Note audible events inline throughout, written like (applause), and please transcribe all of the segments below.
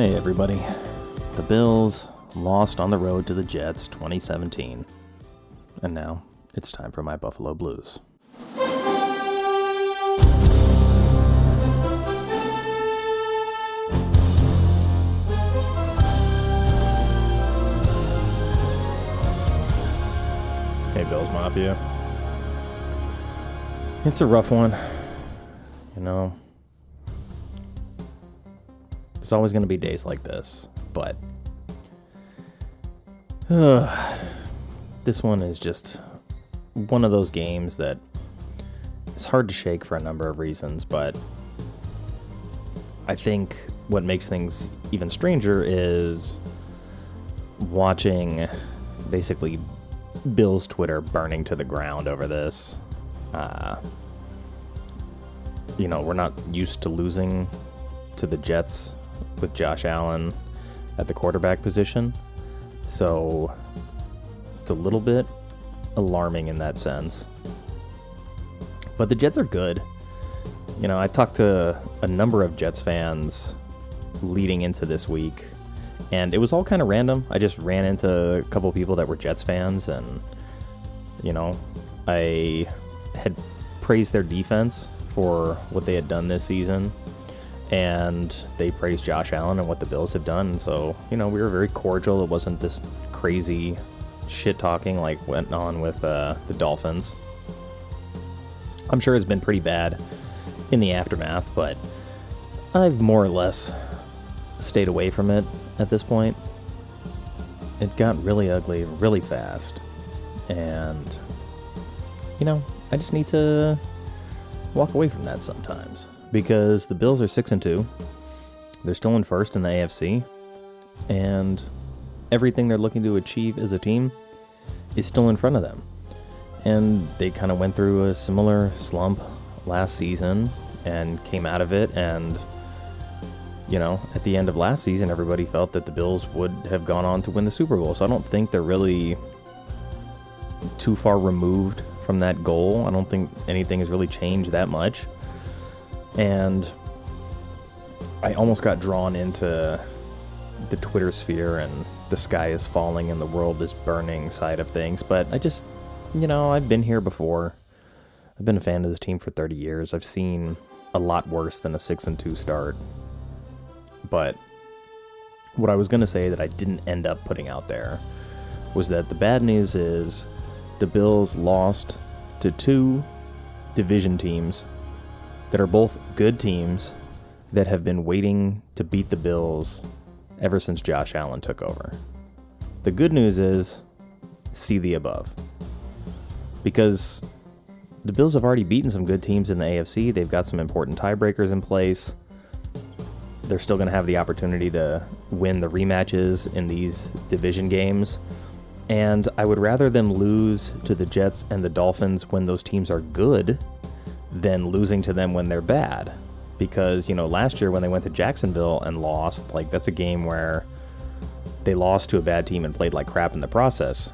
Hey, everybody. The Bills lost on the road to the Jets 2017. And now it's time for my Buffalo Blues. Hey, Bills Mafia. It's a rough one. You know, it's always going to be days like this, but uh, (sighs) this one is just one of those games that it's hard to shake for a number of reasons, but I think what makes things even stranger is watching basically Bill's Twitter burning to the ground over this. Uh, you know, we're not used to losing to the Jets with Josh Allen at the quarterback position. So it's a little bit alarming in that sense. But the Jets are good. You know, I talked to a number of Jets fans leading into this week, and it was all kind of random. I just ran into a couple people that were Jets fans, and, you know, I had praised their defense for what they had done this season and they praised Josh Allen and what the Bills have done. So, you know, we were very cordial. It wasn't this crazy shit talking like went on with uh, the Dolphins. I'm sure it's been pretty bad in the aftermath, but I've more or less stayed away from it at this point. It got really ugly really fast. And, you know, I just need to walk away from that sometimes because the Bills are 6 and 2. They're still in first in the AFC and everything they're looking to achieve as a team is still in front of them. And they kind of went through a similar slump last season and came out of it and you know, at the end of last season everybody felt that the Bills would have gone on to win the Super Bowl. So I don't think they're really too far removed from that goal. I don't think anything has really changed that much and I almost got drawn into the Twitter sphere and the sky is falling and the world is burning side of things. But I just, you know, I've been here before. I've been a fan of this team for 30 years. I've seen a lot worse than a 6 and 2 start. But what I was going to say that I didn't end up putting out there was that the bad news is the Bills lost to two division teams that are both good teams that have been waiting to beat the Bills ever since Josh Allen took over. The good news is see the above. Because the Bills have already beaten some good teams in the AFC. They've got some important tiebreakers in place. They're still going to have the opportunity to win the rematches in these division games. And I would rather them lose to the Jets and the Dolphins when those teams are good than losing to them when they're bad. Because, you know, last year when they went to Jacksonville and lost, like that's a game where they lost to a bad team and played like crap in the process.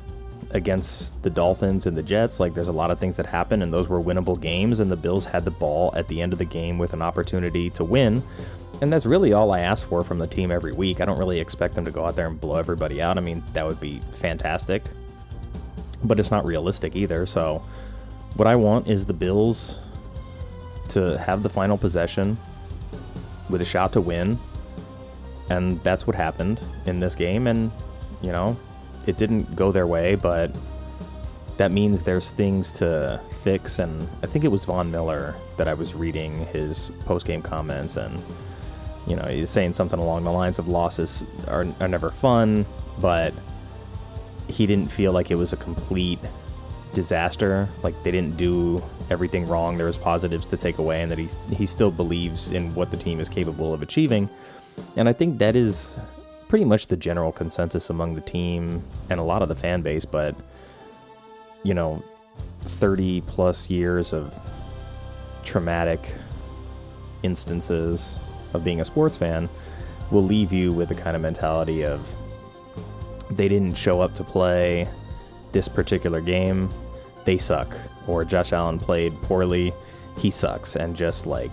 Against the Dolphins and the Jets, like there's a lot of things that happen, and those were winnable games, and the Bills had the ball at the end of the game with an opportunity to win. And that's really all I ask for from the team every week. I don't really expect them to go out there and blow everybody out. I mean, that would be fantastic, but it's not realistic either. So, what I want is the Bills to have the final possession with a shot to win. And that's what happened in this game. And, you know, it didn't go their way, but that means there's things to fix. And I think it was Von Miller that I was reading his post game comments. And, you know, he's saying something along the lines of losses are, are never fun, but he didn't feel like it was a complete disaster. Like they didn't do everything wrong. There was positives to take away, and that he he still believes in what the team is capable of achieving. And I think that is pretty much the general consensus among the team and a lot of the fan base, but you know, 30 plus years of traumatic instances of being a sports fan will leave you with the kind of mentality of they didn't show up to play this particular game, they suck. Or Josh Allen played poorly, he sucks. And just like,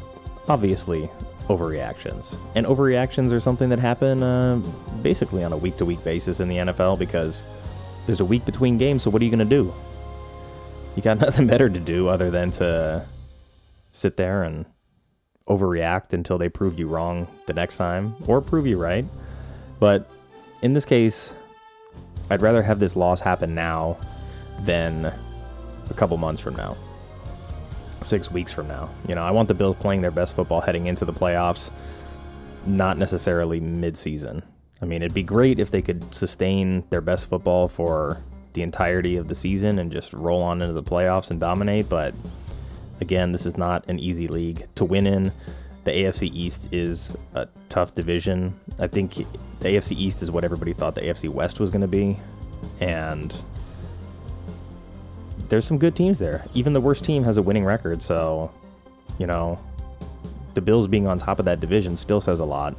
obviously, overreactions. And overreactions are something that happen uh, basically on a week to week basis in the NFL because there's a week between games, so what are you going to do? You got (laughs) nothing better to do other than to sit there and overreact until they prove you wrong the next time or prove you right. But in this case, I'd rather have this loss happen now than a couple months from now, six weeks from now. You know, I want the Bills playing their best football heading into the playoffs, not necessarily mid-season. I mean, it'd be great if they could sustain their best football for the entirety of the season and just roll on into the playoffs and dominate, but again, this is not an easy league to win in. The AFC East is a tough division. I think the AFC East is what everybody thought the AFC West was going to be. And there's some good teams there. Even the worst team has a winning record. So, you know, the Bills being on top of that division still says a lot.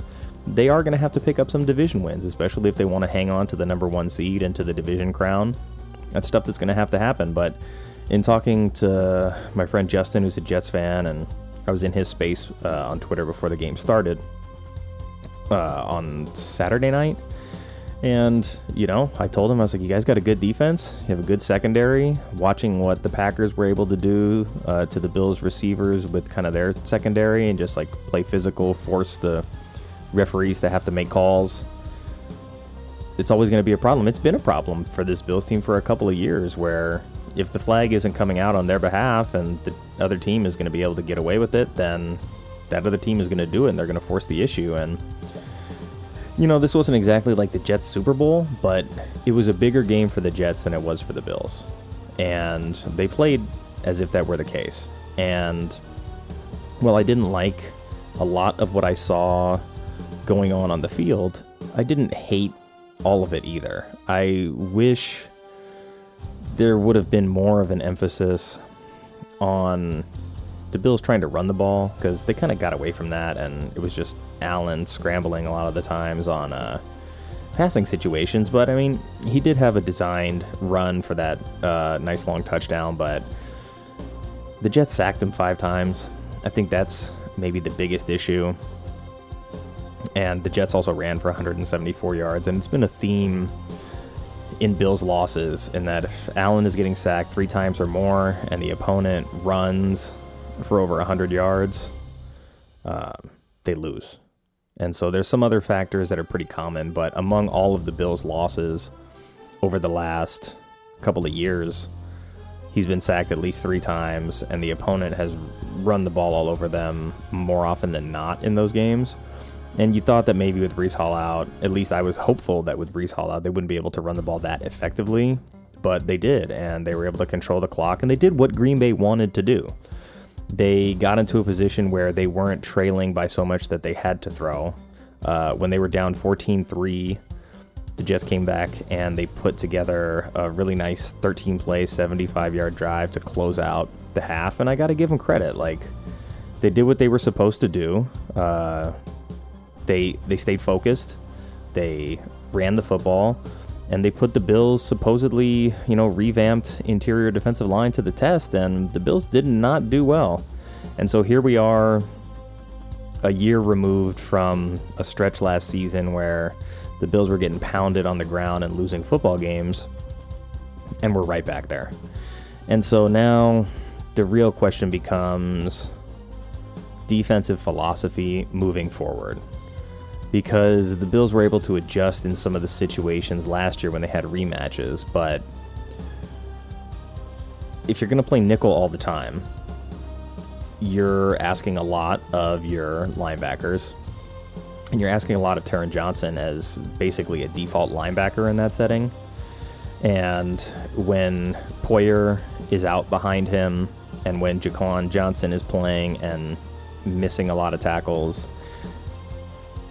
They are going to have to pick up some division wins, especially if they want to hang on to the number one seed and to the division crown. That's stuff that's going to have to happen. But in talking to my friend Justin, who's a Jets fan, and I was in his space uh, on Twitter before the game started uh, on Saturday night. And, you know, I told him, I was like, you guys got a good defense. You have a good secondary. Watching what the Packers were able to do uh, to the Bills receivers with kind of their secondary and just like play physical, force the referees to have to make calls. It's always going to be a problem. It's been a problem for this Bills team for a couple of years where if the flag isn't coming out on their behalf and the other team is going to be able to get away with it, then that other team is going to do it and they're going to force the issue. And, you know, this wasn't exactly like the Jets Super Bowl, but it was a bigger game for the Jets than it was for the Bills. And they played as if that were the case. And, while I didn't like a lot of what I saw going on on the field. I didn't hate all of it either. I wish there would have been more of an emphasis on the Bills trying to run the ball because they kind of got away from that, and it was just Allen scrambling a lot of the times on uh, passing situations. But I mean, he did have a designed run for that uh, nice long touchdown, but the Jets sacked him five times. I think that's maybe the biggest issue. And the Jets also ran for 174 yards, and it's been a theme in Bill's losses in that if Allen is getting sacked three times or more and the opponent runs for over 100 yards, uh, they lose. And so there's some other factors that are pretty common, but among all of the Bills' losses over the last couple of years, he's been sacked at least three times, and the opponent has run the ball all over them more often than not in those games. And you thought that maybe with Breece Hall out, at least I was hopeful that with Breece Hall out, they wouldn't be able to run the ball that effectively. But they did, and they were able to control the clock, and they did what Green Bay wanted to do. They got into a position where they weren't trailing by so much that they had to throw. Uh, when they were down 14 3, the Jets came back and they put together a really nice 13 play, 75 yard drive to close out the half. And I got to give them credit. Like, they did what they were supposed to do. Uh, they they stayed focused. They ran the football, and they put the Bills' supposedly you know revamped interior defensive line to the test, and the Bills did not do well. And so here we are, a year removed from a stretch last season where the Bills were getting pounded on the ground and losing football games, and we're right back there. And so now the real question becomes defensive philosophy moving forward because the Bills were able to adjust in some of the situations last year when they had rematches. But if you're going to play nickel all the time, you're asking a lot of your linebackers. And you're asking a lot of Taron Johnson as basically a default linebacker in that setting. And when Poyer is out behind him, and when Jaquan Johnson is playing and missing a lot of tackles,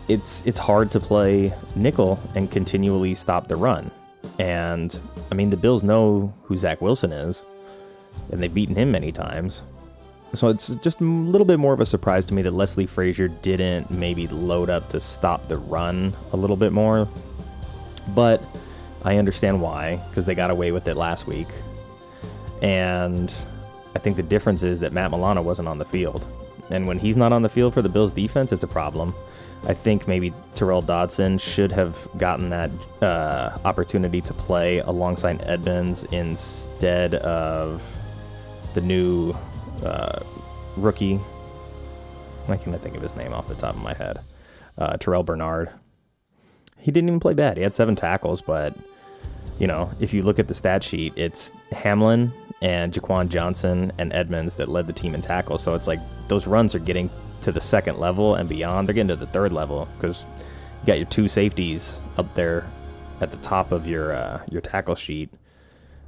it's it's hard to play nickel and continually stop the run. And I mean, the Bills know who Zach Wilson is, and they've beaten him many times. So it's just a little bit more of a surprise to me that Leslie Frazier didn't maybe load up to stop the run a little bit more. But I understand why, because they got away with it last week. And I think the difference is that Matt Milano wasn't on the field. And when he's not on the field for the Bills defense, it's a problem. I think maybe Tyrel Dodson should have gotten that uh, opportunity to play alongside Edmunds instead of the new uh, rookie. Why can't I think of his name off the top of my head? Uh, Terrel Bernard. He didn't even play bad. He had seven tackles, but you know, if you look at the stat sheet, it's Hamlin and Jaquan Johnson and Edmunds that led the team in tackles. So it's like those runs are getting to the second level and beyond. They're getting to the third level because you got your two safeties up there at the top of your uh, your tackle sheet.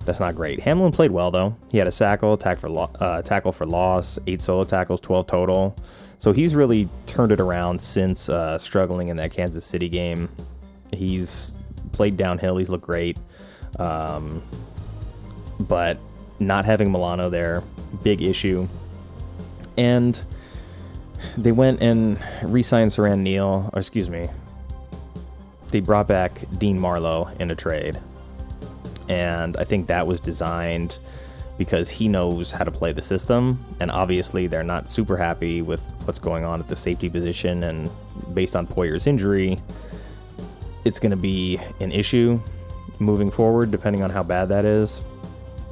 That's not great. Hamlin played well though. He had a tackle, tackle for lo- uh, tackle for loss, eight solo tackles, twelve total. So he's really turned it around since uh, struggling in that Kansas City game. He's played downhill. He's looked great, um, but not having Milano there, big issue. And they went and re-signed Siran Neal, or excuse me, they brought back Dean Marlowe in a trade, and I think that was designed because he knows how to play the system, and obviously they're not super happy with what's going on at the safety position, and based on Poyer's injury, it's going to be an issue moving forward, depending on how bad that is.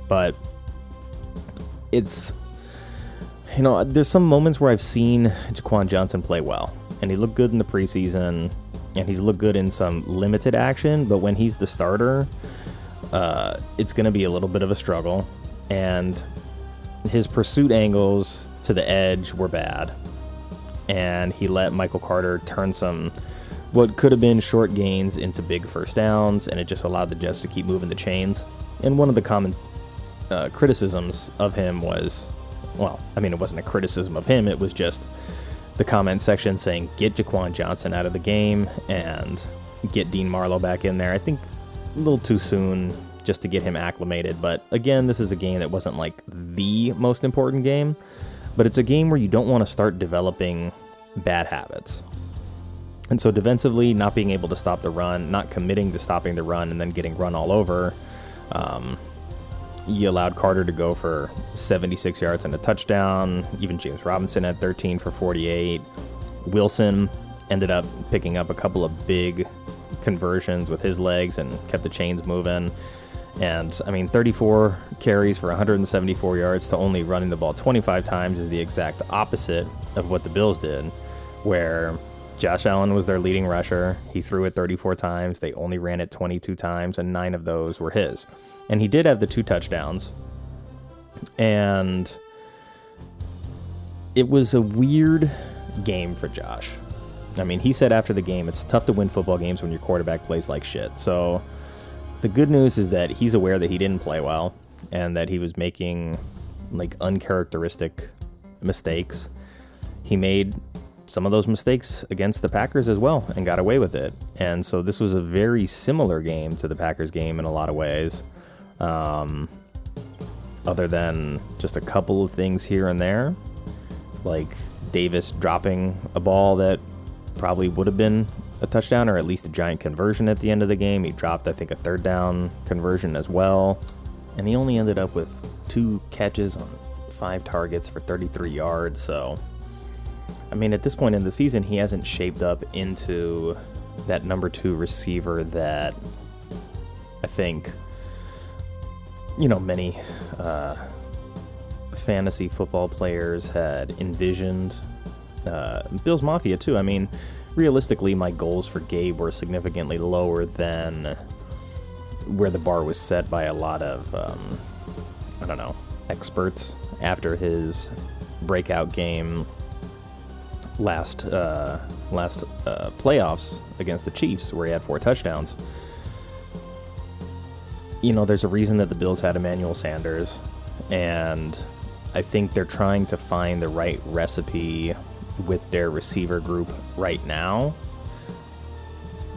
But it's you know, there's some moments where I've seen Jaquan Johnson play well, and he looked good in the preseason, and he's looked good in some limited action. But when he's the starter, uh, it's going to be a little bit of a struggle, and his pursuit angles to the edge were bad, and he let Michael Carter turn some what could have been short gains into big first downs, and it just allowed the Jets to keep moving the chains. And one of the common uh, criticisms of him was well, I mean, it wasn't a criticism of him, it was just the comment section saying, get Jaquan Johnson out of the game and get Dean Marlowe back in there. I think a little too soon just to get him acclimated. But again, this is a game that wasn't like the most important game, but it's a game where you don't want to start developing bad habits. And so defensively, not being able to stop the run, not committing to stopping the run, and then getting run all over, um, you allowed Carter to go for 76 yards and a touchdown. Even James Robinson had 13 for 48. Wilson ended up picking up a couple of big conversions with his legs and kept the chains moving. And I mean, 34 carries for 174 yards to only running the ball 25 times is the exact opposite of what the Bills did, where Josh Allen was their leading rusher. He threw it 34 times. They only ran it 22 times, and nine of those were his. And he did have the two touchdowns. And it was a weird game for Josh. I mean, he said after the game, it's tough to win football games when your quarterback plays like shit. So the good news is that he's aware that he didn't play well and that he was making like uncharacteristic mistakes. He made some of those mistakes against the Packers as well and got away with it. And so this was a very similar game to the Packers game in a lot of ways. Um, other than just a couple of things here and there, like Davis dropping a ball that probably would have been a touchdown or at least a giant conversion at the end of the game. He dropped, I think, a third down conversion as well. And he only ended up with two catches on five targets for 33 yards. So I mean, at this point in the season, he hasn't shaped up into that number two receiver that I think, you know, many uh, fantasy football players had envisioned. Uh, Bills Mafia, too. I mean, realistically, my goals for Gabe were significantly lower than where the bar was set by a lot of, um, I don't know, experts after his breakout game last uh, last uh, playoffs against the Chiefs, where he had four touchdowns. You know, there's a reason that the Bills had Emmanuel Sanders, and I think they're trying to find the right recipe with their receiver group right now.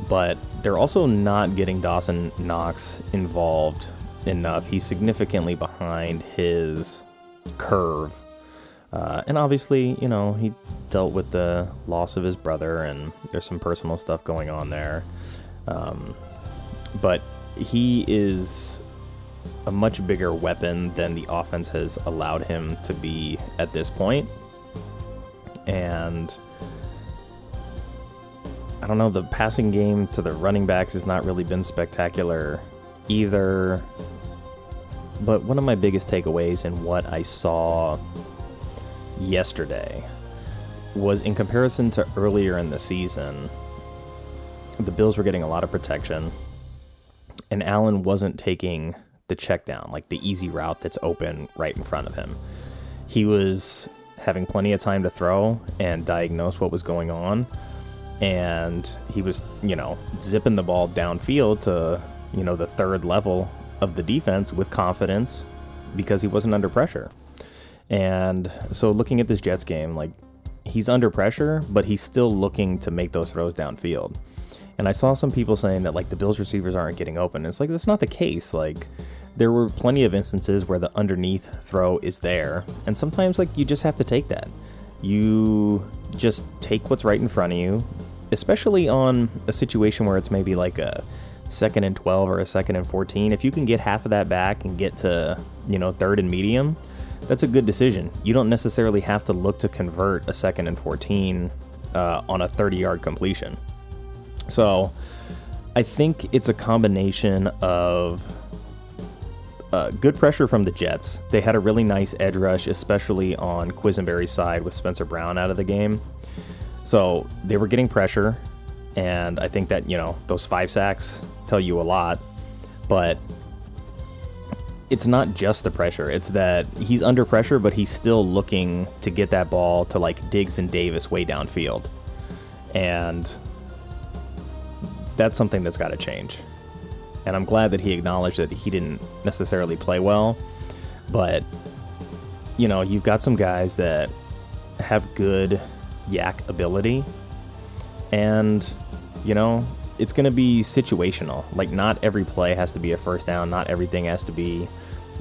but they're also not getting Dawson Knox involved enough. He's significantly behind his curve. Uh, and obviously, you know, he dealt with the loss of his brother, and there's some personal stuff going on there. Um, but he is a much bigger weapon than the offense has allowed him to be at this point. And I don't know, the passing game to the running backs has not really been spectacular either. But one of my biggest takeaways in what I saw yesterday was in comparison to earlier in the season, the Bills were getting a lot of protection, and Allen wasn't taking the check down, like the easy route that's open right in front of him. He was having plenty of time to throw and diagnose what was going on. And he was, you know, zipping the ball downfield to, you know, the third level of the defense with confidence because he wasn't under pressure. And so looking at this Jets game, like he's under pressure, but he's still looking to make those throws downfield. And I saw some people saying that like the Bills receivers aren't getting open. It's like that's not the case. Like there were plenty of instances where the underneath throw is there, and sometimes like you just have to take that. You just take what's right in front of you, especially on a situation where it's maybe like a second and 12 or a second and 14. If you can get half of that back and get to, you know, third and medium, that's a good decision. You don't necessarily have to look to convert a second and 14 uh, on a 30 yard completion. So I think it's a combination of uh, good pressure from the Jets. They had a really nice edge rush, especially on Quessenberry's side with Spencer Brown out of the game. So they were getting pressure, and I think that, you know, those five sacks tell you a lot. But it's not just the pressure. It's that he's under pressure, but he's still looking to get that ball to like Diggs and Davis way downfield. And that's something that's got to change. And I'm glad that he acknowledged that he didn't necessarily play well. But, you know, you've got some guys that have good YAC ability. And, you know, it's going to be situational. Like, not every play has to be a first down, not everything has to be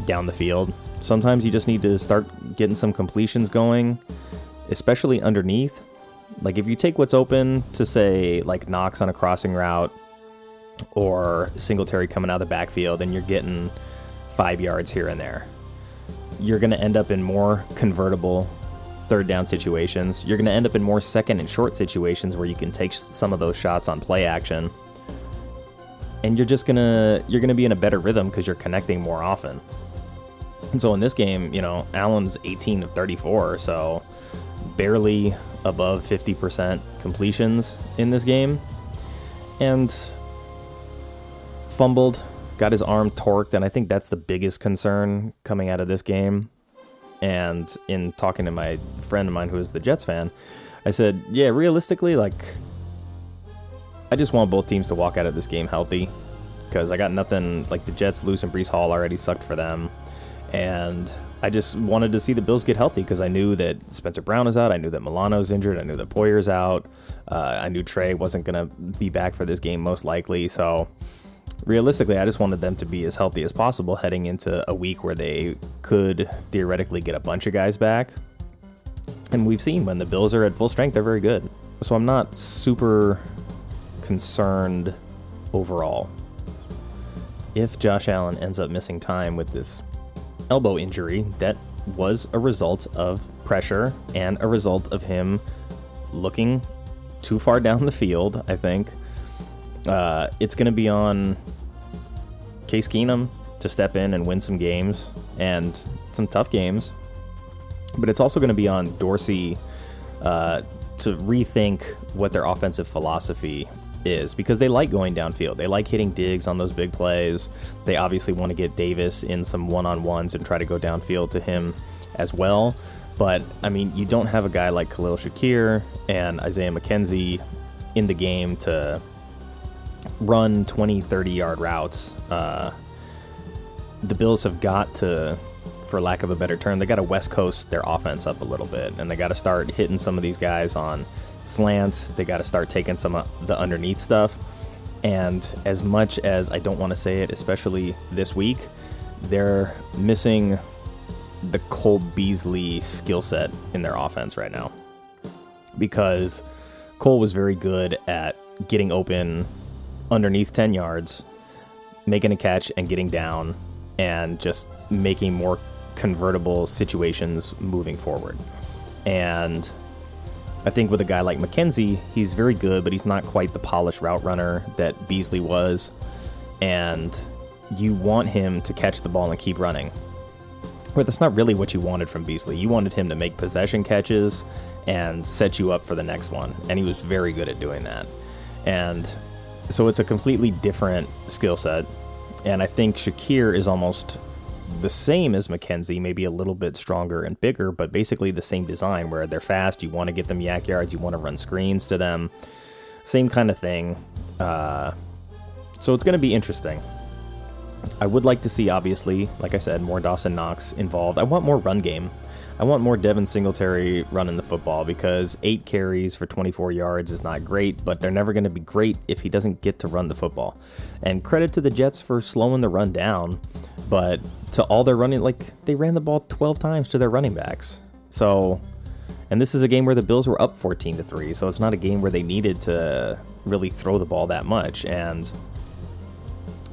down the field. Sometimes you just need to start getting some completions going, especially underneath. Like, if you take what's open to say, like, Knox on a crossing route or Singletary coming out of the backfield, and you're getting five yards here and there, you're going to end up in more convertible third down situations. You're going to end up in more second and short situations where you can take some of those shots on play action. And you're just going to you're going to be in a better rhythm cuz you're connecting more often. And so in this game, you know, Allen's 18 of 34, so barely above 50% completions in this game. And fumbled, got his arm torqued, and I think that's the biggest concern coming out of this game. And in talking to my friend of mine who is the Jets fan, I said, yeah, realistically, like, I just want both teams to walk out of this game healthy because I got nothing like the Jets losing Breece Hall already sucked for them. And I just wanted to see the Bills get healthy because I knew that Spencer Brown is out. I knew that Milano's injured. I knew that Poyer's out. Uh, I knew Trey wasn't going to be back for this game most likely. So realistically, I just wanted them to be as healthy as possible heading into a week where they could theoretically get a bunch of guys back. And we've seen when the Bills are at full strength, they're very good. So I'm not super concerned overall. If Josh Allen ends up missing time with this elbow injury, that was a result of pressure and a result of him looking too far down the field, I think. Uh, it's going to be on Case Keenum to step in and win some games and some tough games. But it's also going to be on Dorsey uh, to rethink what their offensive philosophy is because they like going downfield. They like hitting Diggs on those big plays. They obviously want to get Davis in some one on ones and try to go downfield to him as well. But I mean, you don't have a guy like Khalil Shakir and Isaiah McKenzie in the game to run 20, 30 yard routes. Uh, the Bills have got to, for lack of a better term, they got to West Coast their offense up a little bit, and they got to start hitting some of these guys on slants. They got to start taking some of the underneath stuff. And as much as I don't want to say it, especially this week, they're missing the Cole Beasley skill set in their offense right now. Because Cole was very good at getting open underneath 10 yards, making a catch and getting down, and just making more convertible situations moving forward. And I think with a guy like McKenzie, he's very good, but he's not quite the polished route runner that Beasley was. And you want him to catch the ball and keep running. But that's not really what you wanted from Beasley. You wanted him to make possession catches and set you up for the next one. And he was very good at doing that. And so it's a completely different skill set. And I think Shakir is almost the same as McKenzie, maybe a little bit stronger and bigger, but basically the same design where they're fast. You want to get them YAC yards, you want to run screens to them. Same kind of thing. Uh, so it's going to be interesting. I would like to see, obviously, like I said, more Dawson Knox involved. I want more run game. I want more Devin Singletary running the football because eight carries for 24 yards is not great, but they're never going to be great if he doesn't get to run the football. And credit to the Jets for slowing the run down, but to all their running, like they ran the ball 12 times to their running backs. So, and this is a game where the Bills were up 14 to 3, so it's not a game where they needed to really throw the ball that much. And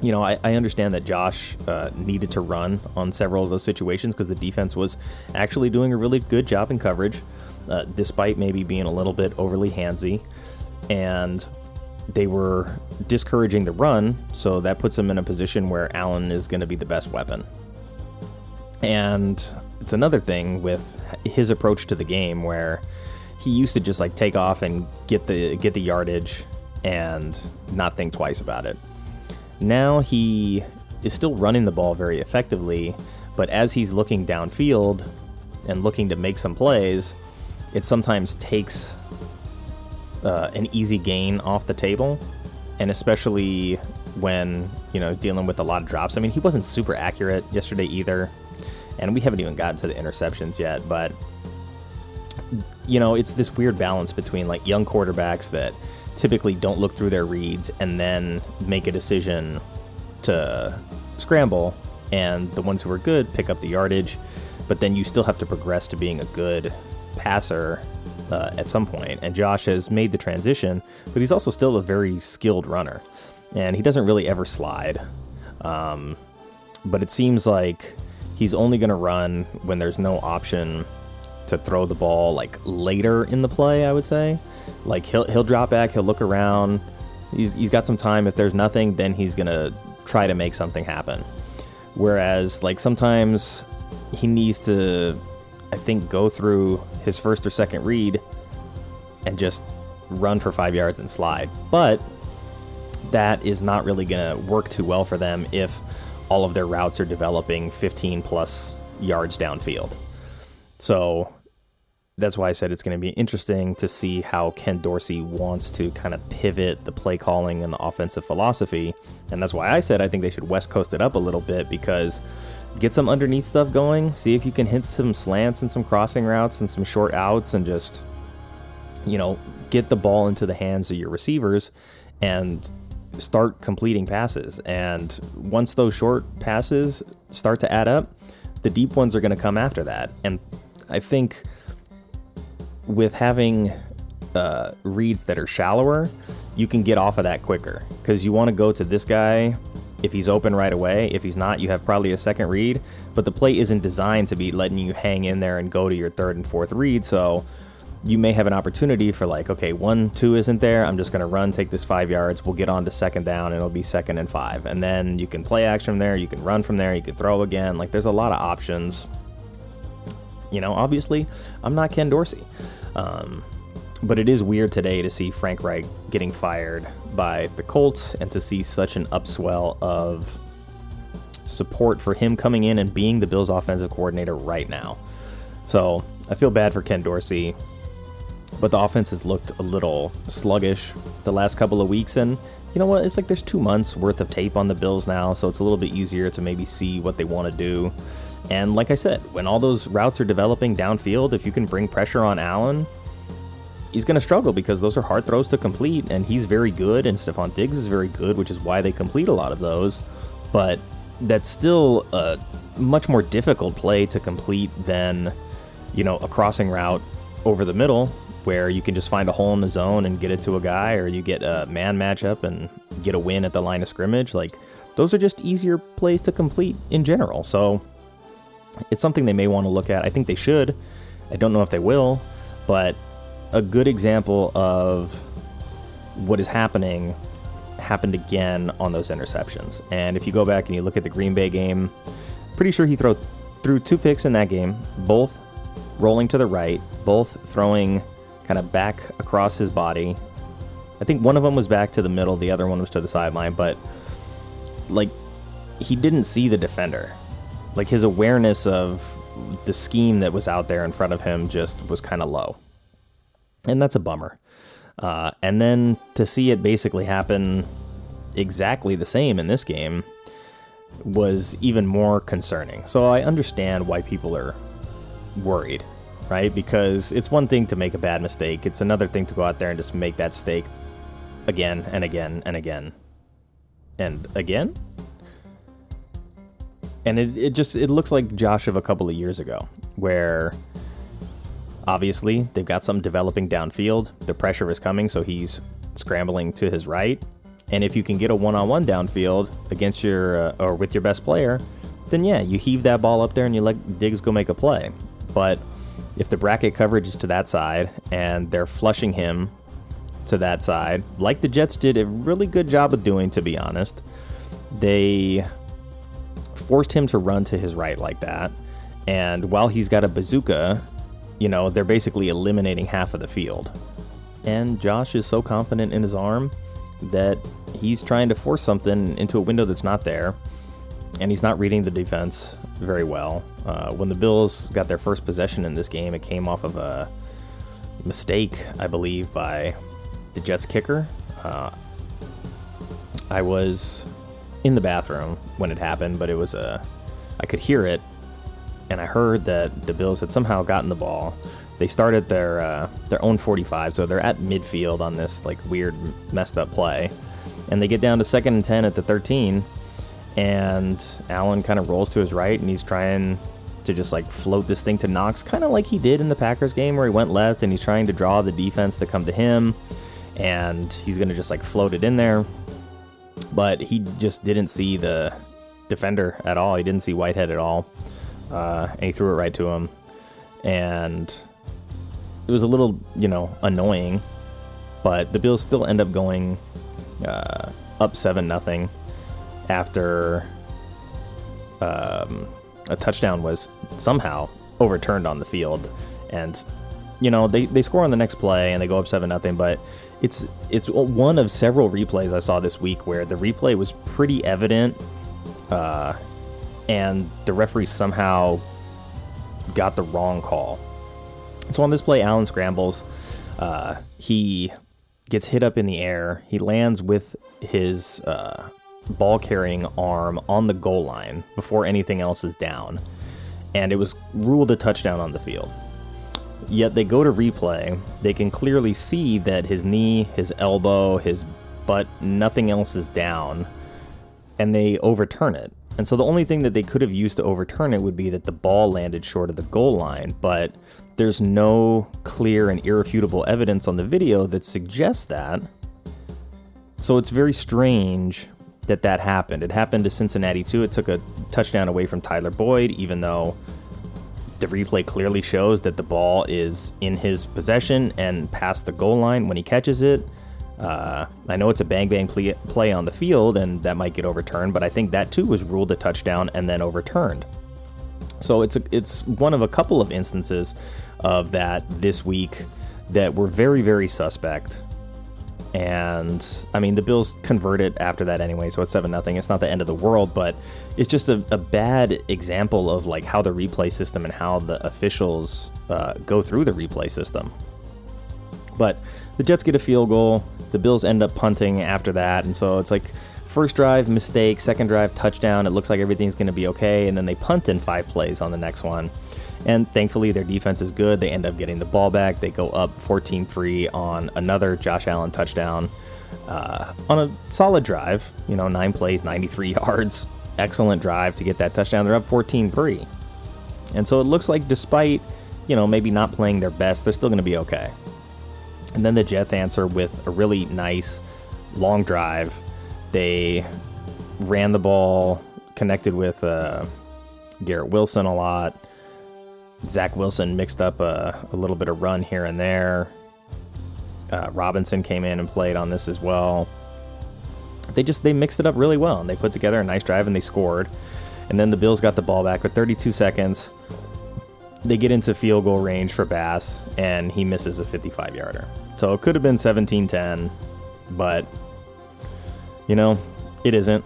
you know, I, I understand that Josh uh, needed to run on several of those situations because the defense was actually doing a really good job in coverage, uh, despite maybe being a little bit overly handsy. And they were discouraging the run, so that puts them in a position where Allen is going to be the best weapon. And it's another thing with his approach to the game where he used to just like take off and get the get the yardage and not think twice about it. Now he is still running the ball very effectively, but as he's looking downfield and looking to make some plays, it sometimes takes uh, an easy gain off the table, and especially when you know dealing with a lot of drops. I mean, he wasn't super accurate yesterday either, and we haven't even gotten to the interceptions yet. But you know, it's this weird balance between like young quarterbacks that typically don't look through their reads and then make a decision to scramble, and the ones who are good pick up the yardage, but then you still have to progress to being a good passer uh, at some point. And Josh has made the transition, but he's also still a very skilled runner, and he doesn't really ever slide. Um, but it seems like he's only going to run when there's no option to throw the ball like later in the play, I would say. Like he'll he'll drop back, he'll look around. He's he's got some time. If there's nothing, then he's gonna try to make something happen. Whereas like sometimes he needs to, I think, go through his first or second read and just run for five yards and slide. But that is not really gonna work too well for them if all of their routes are developing 15 plus yards downfield. So that's why I said it's going to be interesting to see how Ken Dorsey wants to kind of pivot the play calling and the offensive philosophy. And that's why I said I think they should West Coast it up a little bit because get some underneath stuff going, see if you can hit some slants and some crossing routes and some short outs and just, you know, get the ball into the hands of your receivers and start completing passes. And once those short passes start to add up, the deep ones are going to come after that. And I think with having uh, reads that are shallower, you can get off of that quicker because you want to go to this guy if he's open right away. If he's not, you have probably a second read, but the play isn't designed to be letting you hang in there and go to your third and fourth read. So you may have an opportunity for like, okay, one, two isn't there. I'm just going to run, take this five yards. We'll get on to second down and it'll be second and five. And then you can play action from there. You can run from there. You can throw again. Like there's a lot of options you know, obviously, I'm not Ken Dorsey. Um, but it is weird today to see Frank Reich getting fired by the Colts and to see such an upswell of support for him coming in and being the Bills' offensive coordinator right now. So I feel bad for Ken Dorsey, but the offense has looked a little sluggish the last couple of weeks. And you know what? It's like there's two months worth of tape on the Bills now, so it's a little bit easier to maybe see what they want to do. And like I said, when all those routes are developing downfield, if you can bring pressure on Allen, he's going to struggle because those are hard throws to complete, and he's very good, and Stefon Diggs is very good, which is why they complete a lot of those. But that's still a much more difficult play to complete than, you know, a crossing route over the middle where you can just find a hole in the zone and get it to a guy, or you get a man matchup and get a win at the line of scrimmage. Like, those are just easier plays to complete in general. So, it's something they may want to look at. I think they should. I don't know if they will, but a good example of what is happening happened again on those interceptions. And if you go back and you look at the Green Bay game, pretty sure he threw threw two picks in that game, both rolling to the right, both throwing kind of back across his body. I think one of them was back to the middle, the other one was to the sideline, but like he didn't see the defender. Like his awareness of the scheme that was out there in front of him just was kind of low. And that's a bummer. Uh, and then to see it basically happen exactly the same in this game was even more concerning. So I understand why people are worried, right? Because it's one thing to make a bad mistake, it's another thing to go out there and just make that mistake again and again and again and again. And it, it just it looks like Josh of a couple of years ago, where obviously they've got some developing downfield. The pressure is coming, so he's scrambling to his right. And if you can get a one-on-one downfield against your uh, or with your best player, then yeah, you heave that ball up there and you let Diggs go make a play. But if the bracket coverage is to that side and they're flushing him to that side, like the Jets did a really good job of doing, to be honest, they forced him to run to his right like that. And while he's got a bazooka, you know, they're basically eliminating half of the field. And Josh is so confident in his arm that he's trying to force something into a window that's not there. And he's not reading the defense very well. Uh, when the Bills got their first possession in this game, it came off of a mistake, I believe, by the Jets kicker. Uh, I was in the bathroom when it happened, but it was a. I could hear it, and I heard that the Bills had somehow gotten the ball. They started their uh, their own 45, so they're at midfield on this like weird messed up play, and they get down to second and 10 at the 13, and Allen kind of rolls to his right, and he's trying to just like float this thing to Knox, kind of like he did in the Packers game where he went left and he's trying to draw the defense to come to him, and he's gonna just like float it in there but he just didn't see the defender at all. He didn't see Whitehead at all, uh, and he threw it right to him, and it was a little, you know, annoying. But the Bills still end up going uh, up seven nothing after um, a touchdown was somehow overturned on the field, and you know they, they score on the next play and they go up seven nothing, but it's it's one of several replays I saw this week where the replay was pretty evident, uh, and the referee somehow got the wrong call. So on this play, Allen scrambles. Uh, he gets hit up in the air. He lands with his uh, ball carrying arm on the goal line before anything else is down, and it was ruled a touchdown on the field. Yet they go to replay, they can clearly see that his knee, his elbow, his butt, nothing else is down, and they overturn it. And so the only thing that they could have used to overturn it would be that the ball landed short of the goal line, but there's no clear and irrefutable evidence on the video that suggests that. So it's very strange that that happened. It happened to Cincinnati too. It took a touchdown away from Tyler Boyd, even though the replay clearly shows that the ball is in his possession and past the goal line when he catches it. Uh, I know it's a bang bang play, play on the field and that might get overturned, but I think that too was ruled a touchdown and then overturned. So it's a, it's one of a couple of instances of that this week that were very very suspect. And I mean the Bills converted after that anyway, so it's seven nothing. It's not the end of the world, but it's just a, a, bad example of like how the replay system and how the officials uh, go through the replay system. But the Jets get a field goal. The Bills end up punting after that, and so it's like first drive mistake, second drive touchdown. It looks like everything's going to be okay, and then they punt in five plays on the next one. And thankfully, their defense is good. They end up getting the ball back. They go up 14 3 on another Josh Allen touchdown uh, on a solid drive. You know, nine plays, 93 (laughs) yards. Excellent drive to get that touchdown. They're up 14 3. And so it looks like, despite, you know, maybe not playing their best, they're still going to be okay. And then the Jets answer with a really nice long drive. They ran the ball, connected with uh, Garrett Wilson a lot. Zach Wilson mixed up a, a, little bit of run here and there. Uh, Robinson came in and played on this as well. They just they mixed it up really well and they put together a nice drive and they scored. And then the Bills got the ball back with 32 seconds. They get into field goal range for Bass and he misses a 55 yarder. So it could have been 17 10, but you know, it isn't.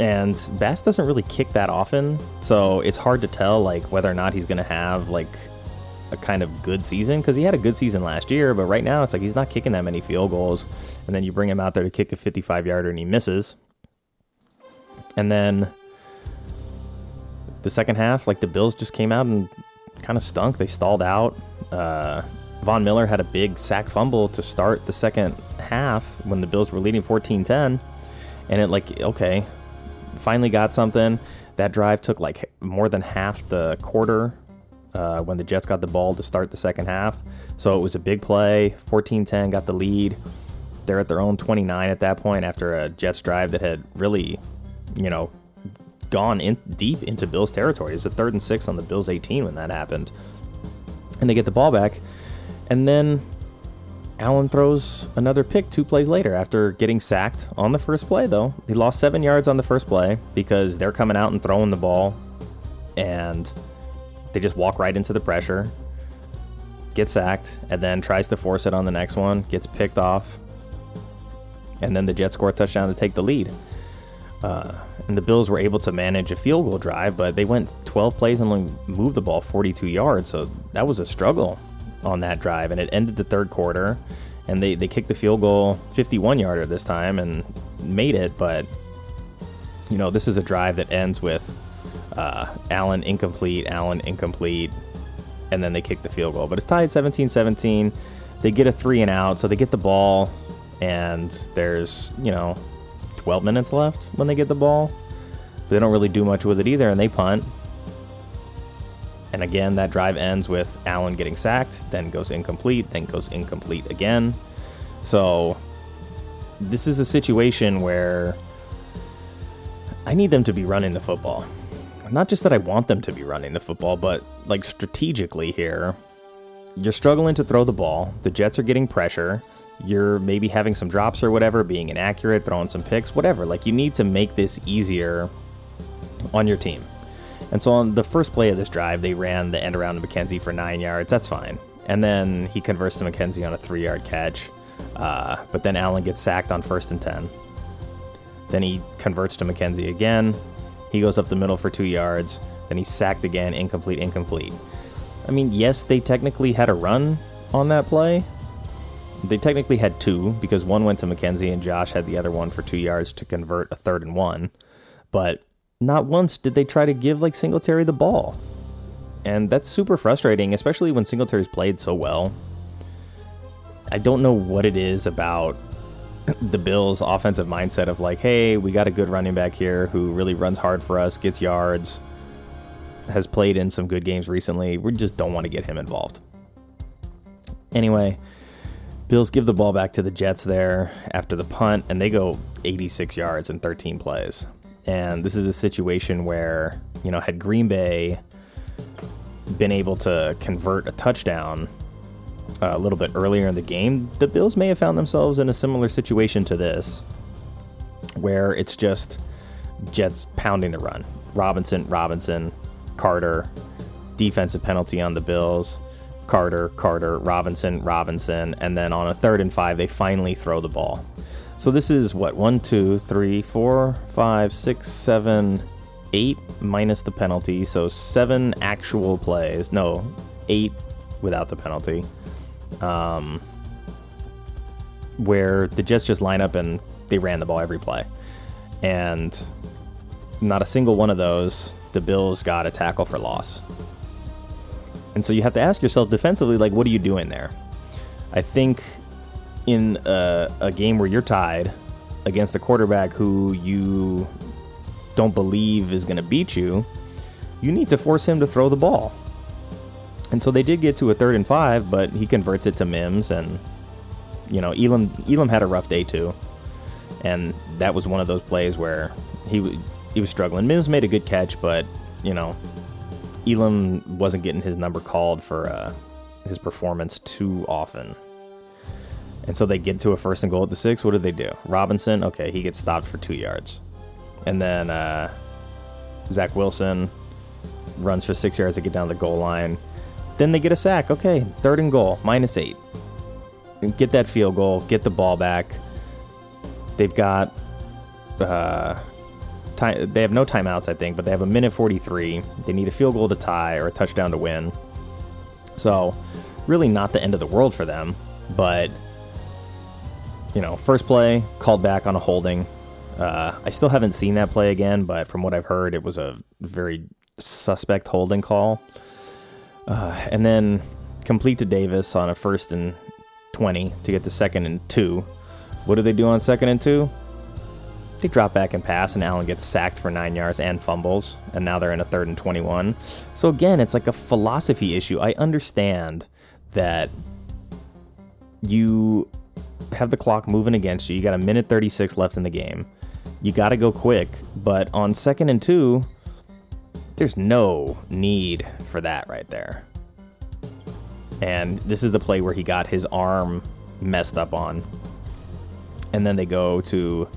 And Bass doesn't really kick that often, so it's hard to tell like whether or not he's going to have like a kind of good season because he had a good season last year, but right now it's like he's not kicking that many field goals. And then you bring him out there to kick a 55 yarder and he misses. And then the second half, like the Bills just came out and kind of stunk. They stalled out. Uh, Von Miller had a big sack fumble to start the second half when the Bills were leading 14 10. And it, like, okay, finally got something. That drive took like more than half the quarter uh, when the Jets got the ball to start the second half. So it was a big play. 14 10 got the lead. They're at their own 29 at that point after a Jets drive that had really, you know, gone in deep into Bills territory. It was a third and six on the Bills 18 when that happened. And they get the ball back. And then Allen throws another pick two plays later after getting sacked on the first play, though. He lost seven yards on the first play because they're coming out and throwing the ball and they just walk right into the pressure, get sacked, and then tries to force it on the next one, gets picked off, and then the Jets score a touchdown to take the lead. Uh, and the Bills were able to manage a field goal drive, but they went 12 plays and only moved the ball 42 yards, so that was a struggle on that drive, and it ended the third quarter. And they, they kicked the field goal 51 yarder this time and made it, but you know, this is a drive that ends with uh, Allen incomplete, Allen incomplete, and then they kick the field goal. But it's tied 17 17. They get a three and out, so they get the ball, and there's, you know, 12 minutes left when they get the ball. They don't really do much with it either, and they punt. And again, that drive ends with Allen getting sacked, then goes incomplete, then goes incomplete again. So this is a situation where I need them to be running the football. Not just that I want them to be running the football, but like strategically here, you're struggling to throw the ball. The Jets are getting pressure. You're maybe having some drops or whatever, being inaccurate, throwing some picks, whatever. Like you need to make this easier on your team. And so on the first play of this drive, they ran the end around to McKenzie for nine yards. That's fine. And then he converts to McKenzie on a three yard catch. Uh, but then Allen gets sacked on first and 10. Then he converts to McKenzie again. He goes up the middle for two yards. Then he's sacked again, incomplete, incomplete. I mean, yes, they technically had a run on that play. They technically had two because one went to McKenzie and Josh had the other one for two yards to convert a third and one. But not once did they try to give like Singletary the ball. And that's super frustrating, especially when Singletary's played so well. I don't know what it is about (clears throat) the Bills' offensive mindset of like, hey, we got a good running back here who really runs hard for us, gets yards, has played in some good games recently. We just don't want to get him involved. Anyway, Bills give the ball back to the Jets there after the punt, and they go 86 yards in 13 plays. And this is a situation where, you know, had Green Bay been able to convert a touchdown uh, a little bit earlier in the game, the Bills may have found themselves in a similar situation to this, where it's just Jets pounding the run. Robinson, Robinson, Carter, defensive penalty on the Bills. Carter, Carter, Robinson, Robinson, and then on a third and five, they finally throw the ball. So this is what one, two, three, four, five, six, seven, eight minus the penalty. So seven actual plays. No, eight without the penalty. Um, where the Jets just line up and they ran the ball every play, and not a single one of those the Bills got a tackle for loss. And so you have to ask yourself defensively, like, what are you doing there? I think in a, a game where you're tied against a quarterback who you don't believe is going to beat you, you need to force him to throw the ball. And so they did get to a third and five, but he converts it to Mims, and you know Elam Elam had a rough day too, and that was one of those plays where he he was struggling. Mims made a good catch, but you know Elam wasn't getting his number called for uh, his performance too often. And so they get to a first and goal at the six. What did they do? Robinson, okay, he gets stopped for two yards. And then uh, Zach Wilson runs for six yards to get down the goal line. Then they get a sack. Okay, third and goal, minus eight. Get that field goal, get the ball back. They've got uh, time. They have no timeouts, I think, but they have a minute 43. They need a field goal to tie or a touchdown to win. So, really, not the end of the world for them. But you know, first play called back on a holding. Uh, I still haven't seen that play again, but from what I've heard, it was a very suspect holding call. Uh, and then complete to Davis on a first and 20 to get to second and two. What do they do on second and two? They drop back and pass, and Allen gets sacked for nine yards and fumbles, and now they're in a third and 21. So again, it's like a philosophy issue. I understand that you have the clock moving against you. You got a minute 36 left in the game. You got to go quick, but on second and two, there's no need for that right there. And this is the play where he got his arm messed up on. And then they go to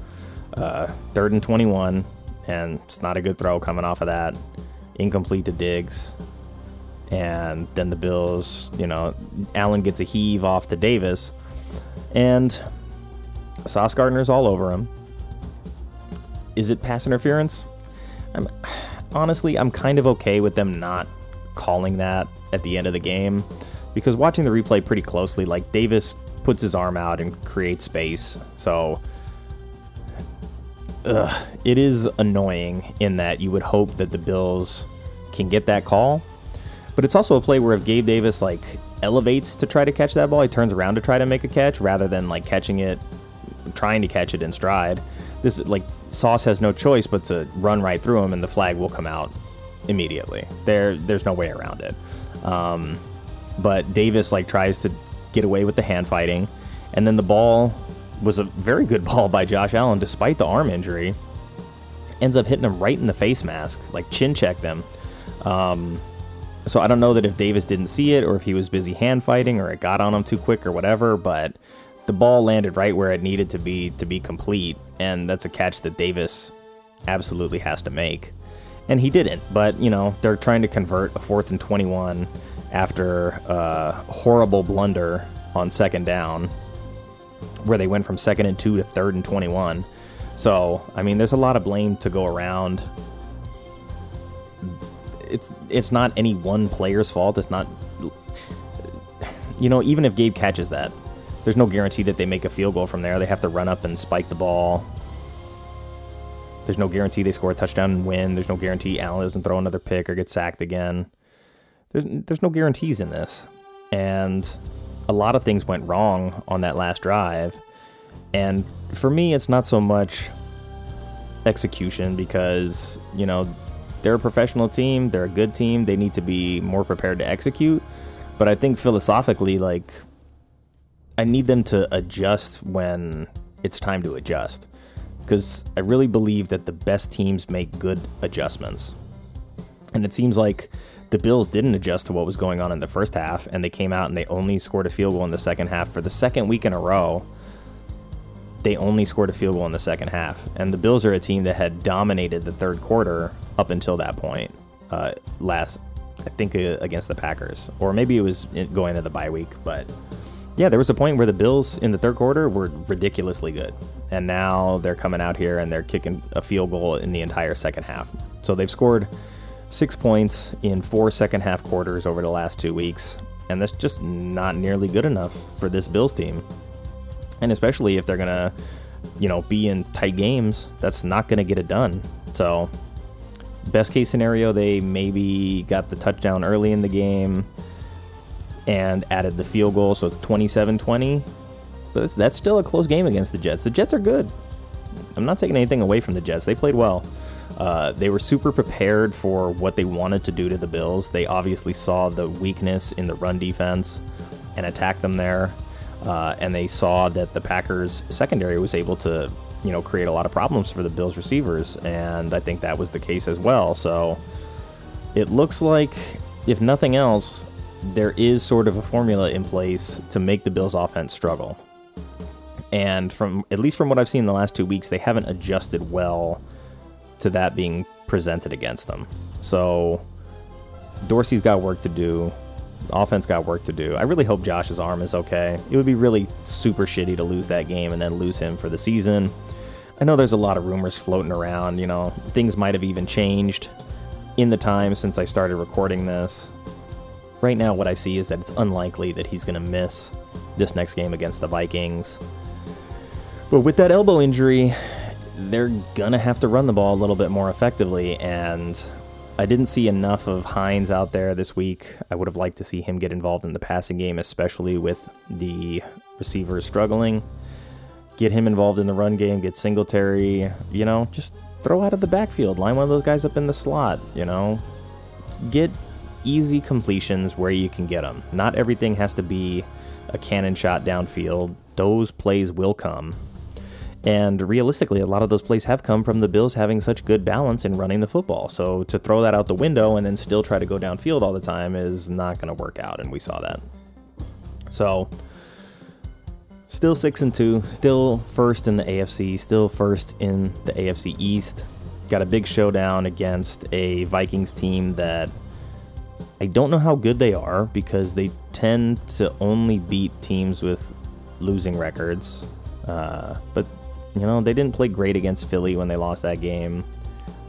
uh, third and 21, and it's not a good throw coming off of that. Incomplete to Diggs. And then the Bills, you know, Allen gets a heave off to Davis. And Sauce Gardner's all over him. Is it pass interference? I'm, honestly, I'm kind of okay with them not calling that at the end of the game because watching the replay pretty closely, like Davis puts his arm out and creates space. So ugh, it is annoying in that you would hope that the Bills can get that call. But it's also a play where if Gabe Davis like elevates to try to catch that ball, he turns around to try to make a catch rather than like catching it, trying to catch it in stride. This like Sauce has no choice but to run right through him, and the flag will come out immediately. There, there's no way around it. Um, but Davis like tries to get away with the hand fighting, and then the ball was a very good (laughs) ball by Josh Allen despite the arm injury. Ends up hitting him right in the face mask, like chin checked him. Um, so I don't know that if Davis didn't see it or if he was busy hand fighting or it got on him too quick or whatever, but the ball landed right where it needed to be to be complete, and that's a catch that Davis absolutely has to make. And he didn't, but you know, they're trying to convert a fourth and 21 after a horrible blunder on second down, where they went from second and two to third and 21. So, I mean, there's a lot of blame to go around. It's it's not any one player's fault. It's not you know, even if Gabe catches that, there's no guarantee that they make a field goal from there. They have to run up and spike the ball. There's no guarantee they score a touchdown and win. There's no guarantee Allen doesn't throw another pick or get sacked again. There's there's no guarantees in this. And a lot of things went wrong on that last drive. And for me, it's not so much execution because, you know, they're a professional team, they're a good team, they need to be more prepared to execute. But I think philosophically, like, I need them to adjust when it's time to adjust. Because I really believe that the best teams make good adjustments. And it seems like the Bills didn't adjust to what was going on in the first half, and they came out and they only scored a field goal in the second half for the second week in a row they only scored a field goal in the second half. And the Bills are a team that had dominated the third quarter up until that point. Uh, last, I think, uh, against the Packers, or maybe it was going to the bye week. But yeah, there was a point where the Bills in the third quarter were ridiculously good, and now they're coming out here and they're kicking a field goal in the entire second half. So they've scored six points in four second half quarters over the last two weeks, and that's just not nearly good enough for this Bills team and especially if they're gonna, you know, be in tight games, that's not gonna get it done. So, best case scenario, they maybe got the touchdown early in the game, and added the field goal, so 27 20. But that's still a close game against the Jets. The Jets are good. I'm not taking anything away from the Jets. They played well. Uh, they were super prepared for what they wanted to do to the Bills. They obviously saw the weakness in the run defense and attacked them there. Uh, and they saw that the Packers secondary was able to, you know, create a lot of problems for the Bills receivers, and I think that was the case as well. So it looks like, if nothing else, there is sort of a formula in place to make the Bills offense struggle. And from at least from what I've seen in the last two weeks, they haven't adjusted well to that being presented against them. So Dorsey's got work to do. Offense got work to do. I really hope Josh's arm is okay. It would be really super shitty to lose that game and then lose him for the season. I know there's a lot of rumors floating around, you know, things might have even changed in the time since I started recording this. Right now, what I see is that it's unlikely that he's going to miss this next game against the Vikings. But with that elbow injury, they're going to have to run the ball a little bit more effectively. And I didn't see enough of Hines out there this week. I would have liked to see him get involved in the passing game, especially with the receivers struggling. Get him involved in the run game, get Singletary, you know, just throw out of the backfield, line one of those guys up in the slot, you know. Get easy completions where you can get them. Not everything has to be a cannon shot downfield. Those plays will come. And realistically, a lot of those plays have come from the Bills having such good balance in running the football. So to throw that out the window and then still try to go downfield all the time is not going to work out, and we saw that. So still six and two, still first in the AFC, still first in the AFC East. Got a big showdown against a Vikings team that I don't know how good they are because they tend to only beat teams with losing records. Uh, but you know, they didn't play great against Philly when they lost that game.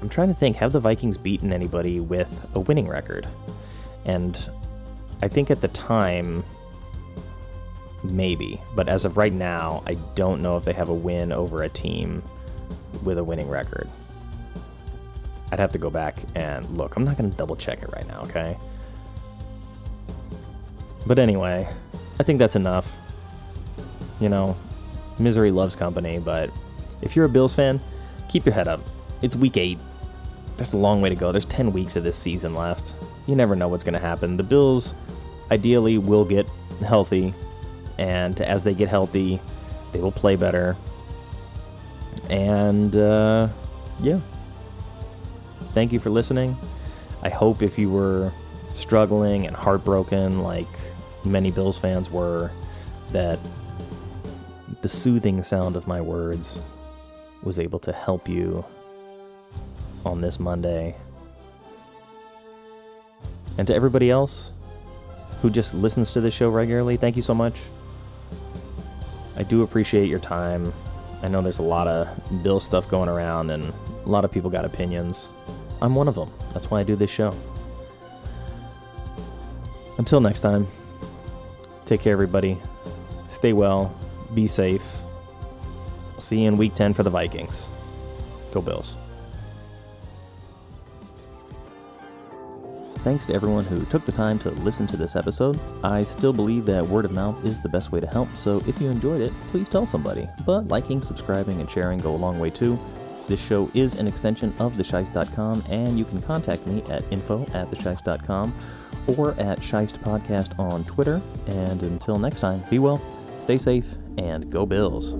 I'm trying to think have the Vikings beaten anybody with a winning record? And I think at the time, maybe. But as of right now, I don't know if they have a win over a team with a winning record. I'd have to go back and look. I'm not going to double check it right now, okay? But anyway, I think that's enough. You know, misery loves company, but if you're a Bills fan, keep your head up. It's week eight. There's a long way to go. There's 10 weeks of this season left. You never know what's going to happen. The Bills ideally will get healthy, and as they get healthy, they will play better. And uh, yeah. Thank you for listening. I hope if you were struggling and heartbroken like many Bills fans were, that the soothing sound of my words was able to help you on this Monday. And to everybody else who just listens to this show regularly, thank you so much. I do appreciate your time. I know there's a lot of Bill stuff going around, and a lot of people got opinions. I'm one of them. That's why I do this show. Until next time, take care, everybody. Stay well. Be safe. See you in week 10 for the Vikings. Go Bills. Thanks to everyone who took the time to listen to this episode. I still believe that word of mouth is the best way to help, so if you enjoyed it, please tell somebody. But liking, subscribing, and sharing go a long way too. This show is an extension of thesheist.com, and you can contact me at info at thesheist.com or at Podcast on Twitter. And until next time, be well, stay safe, and go Bills.